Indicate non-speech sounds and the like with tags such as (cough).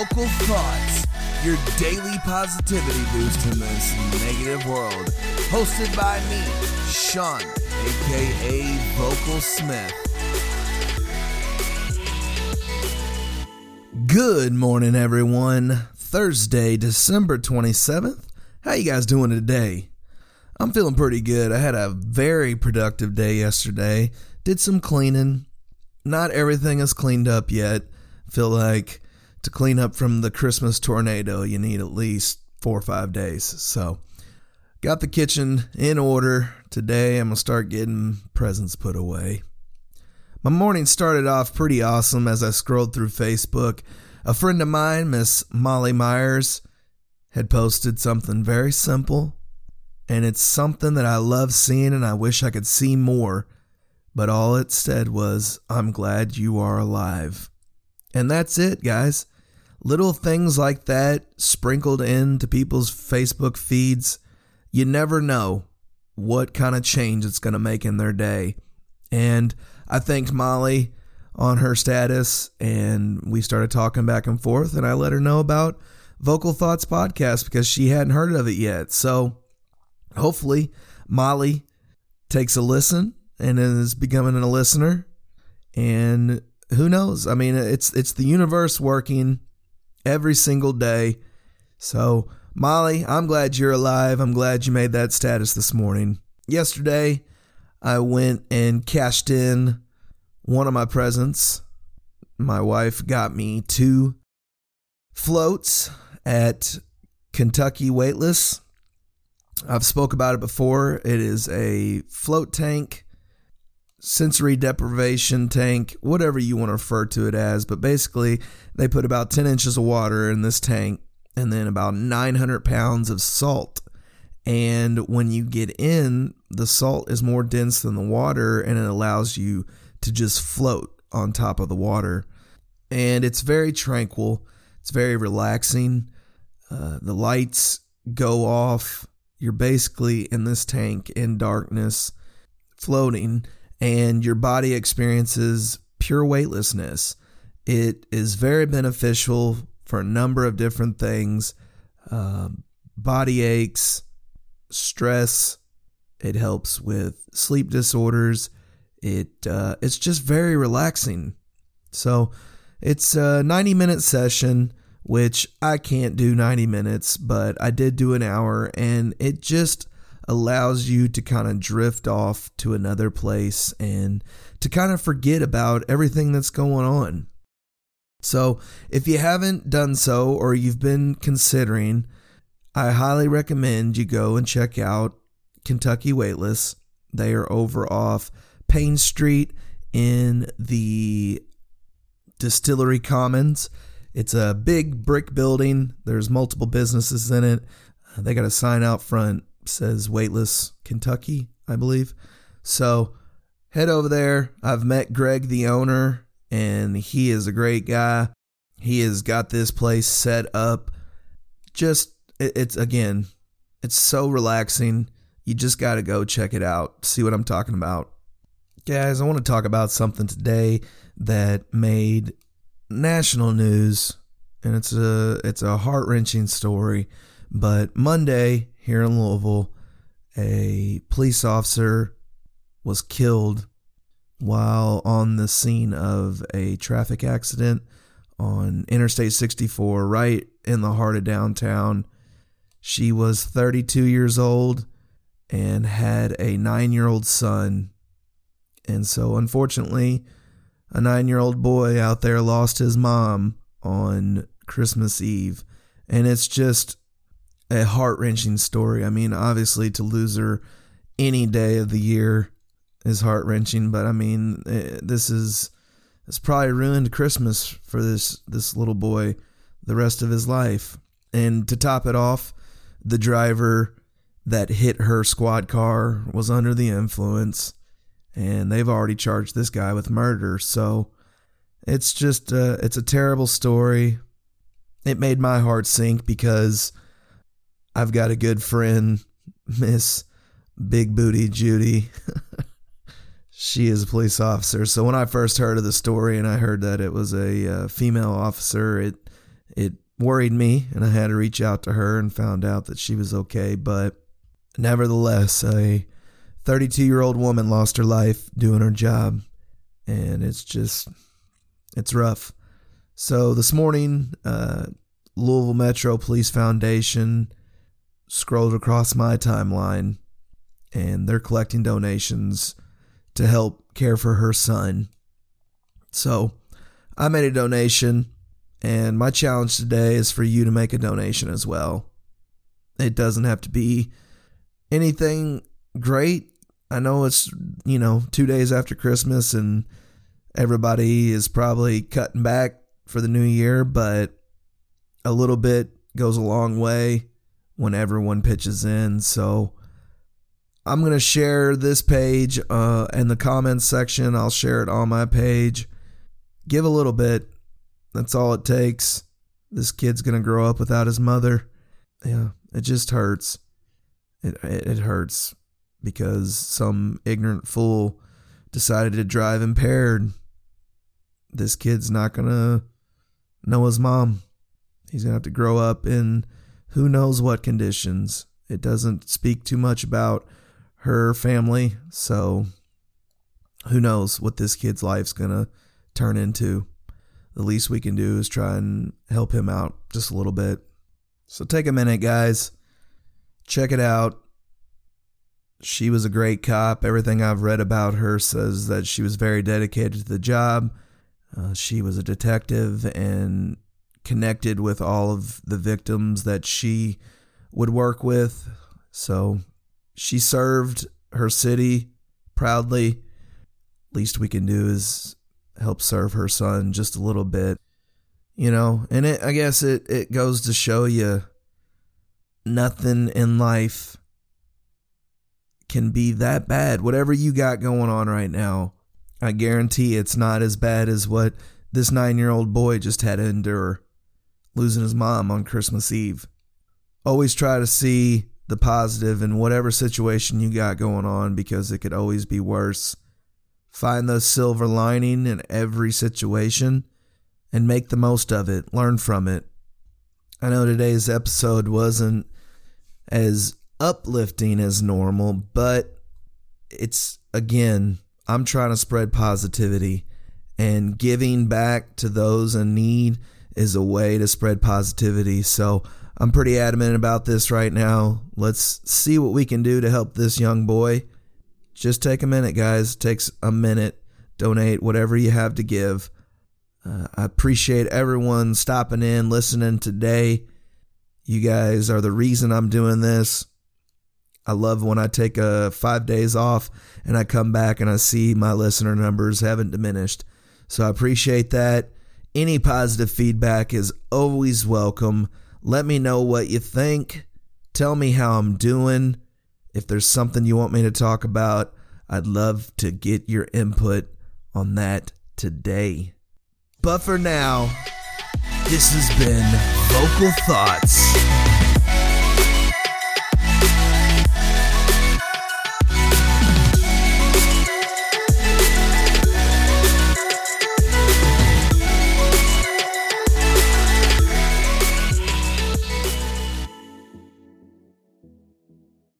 Vocal Thoughts, your daily positivity boost in this negative world. Hosted by me, Sean, aka Vocal Smith. Good morning, everyone. Thursday, December 27th. How you guys doing today? I'm feeling pretty good. I had a very productive day yesterday. Did some cleaning. Not everything is cleaned up yet. Feel like to clean up from the Christmas tornado, you need at least four or five days. So, got the kitchen in order. Today, I'm going to start getting presents put away. My morning started off pretty awesome as I scrolled through Facebook. A friend of mine, Miss Molly Myers, had posted something very simple and it's something that I love seeing and I wish I could see more. But all it said was, I'm glad you are alive. And that's it, guys. Little things like that sprinkled into people's Facebook feeds. You never know what kind of change it's going to make in their day. And I thanked Molly on her status and we started talking back and forth and I let her know about Vocal Thoughts podcast because she hadn't heard of it yet. So hopefully Molly takes a listen and is becoming a listener. And who knows? I mean, it's it's the universe working every single day. So, Molly, I'm glad you're alive. I'm glad you made that status this morning. Yesterday, I went and cashed in one of my presents. My wife got me two floats at Kentucky Weightless I've spoke about it before. It is a float tank, sensory deprivation tank, whatever you want to refer to it as. But basically, they put about 10 inches of water in this tank and then about 900 pounds of salt. And when you get in, the salt is more dense than the water and it allows you to just float on top of the water. And it's very tranquil, it's very relaxing. Uh, the lights go off you're basically in this tank in darkness, floating, and your body experiences pure weightlessness. It is very beneficial for a number of different things uh, body aches, stress. It helps with sleep disorders. It uh, it's just very relaxing. So it's a 90 minute session which I can't do 90 minutes, but I did do an hour, and it just allows you to kind of drift off to another place and to kind of forget about everything that's going on. So, if you haven't done so or you've been considering, I highly recommend you go and check out Kentucky Weightless. They are over off Payne Street in the Distillery Commons. It's a big brick building. There's multiple businesses in it. They got a sign out front says Weightless Kentucky, I believe. So head over there. I've met Greg, the owner, and he is a great guy. He has got this place set up. Just, it's again, it's so relaxing. You just got to go check it out, see what I'm talking about. Guys, I want to talk about something today that made national news, and it's a it's a heart wrenching story. But Monday here in Louisville, a police officer was killed while on the scene of a traffic accident on Interstate 64, right in the heart of downtown. She was 32 years old and had a nine year old son. And so, unfortunately, a nine year old boy out there lost his mom on Christmas Eve. And it's just a heart wrenching story. I mean, obviously, to lose her any day of the year is heart wrenching, but I mean, eh, this is. It's probably ruined Christmas for this this little boy the rest of his life. And to top it off, the driver that hit her squad car was under the influence and they've already charged this guy with murder. So it's just uh, it's a terrible story. It made my heart sink because I've got a good friend, Miss Big Booty Judy. (laughs) she is a police officer. So when I first heard of the story and I heard that it was a uh, female officer, it It worried me, and I had to reach out to her and found out that she was okay. But nevertheless, a 32 year old woman lost her life doing her job, and it's just, it's rough. So this morning, uh, Louisville Metro Police Foundation scrolled across my timeline, and they're collecting donations to help care for her son. So I made a donation, and my challenge today is for you to make a donation as well. It doesn't have to be anything great. I know it's, you know, two days after Christmas and everybody is probably cutting back for the new year, but a little bit goes a long way when everyone pitches in. So I'm going to share this page uh, in the comments section. I'll share it on my page. Give a little bit. That's all it takes. This kid's going to grow up without his mother. Yeah, it just hurts. It, it, it hurts because some ignorant fool decided to drive impaired. This kid's not going to know his mom. He's going to have to grow up in who knows what conditions. It doesn't speak too much about her family, so who knows what this kid's life's going to turn into. The least we can do is try and help him out just a little bit. So take a minute, guys. Check it out. She was a great cop. Everything I've read about her says that she was very dedicated to the job. Uh, she was a detective and connected with all of the victims that she would work with. So she served her city proudly. Least we can do is help serve her son just a little bit. You know, and it I guess it, it goes to show you nothing in life can be that bad. Whatever you got going on right now, I guarantee it's not as bad as what this nine year old boy just had to endure losing his mom on Christmas Eve. Always try to see the positive in whatever situation you got going on because it could always be worse. Find the silver lining in every situation and make the most of it. Learn from it. I know today's episode wasn't as uplifting as normal, but it's again I'm trying to spread positivity and giving back to those in need is a way to spread positivity. So I'm pretty adamant about this right now. Let's see what we can do to help this young boy. Just take a minute, guys. It takes a minute. Donate whatever you have to give. Uh, I appreciate everyone stopping in, listening today. You guys are the reason I'm doing this. I love when I take a five days off and I come back and I see my listener numbers haven't diminished. So I appreciate that. Any positive feedback is always welcome. Let me know what you think. Tell me how I'm doing. If there's something you want me to talk about, I'd love to get your input on that today. But for now, this has been Vocal Thoughts.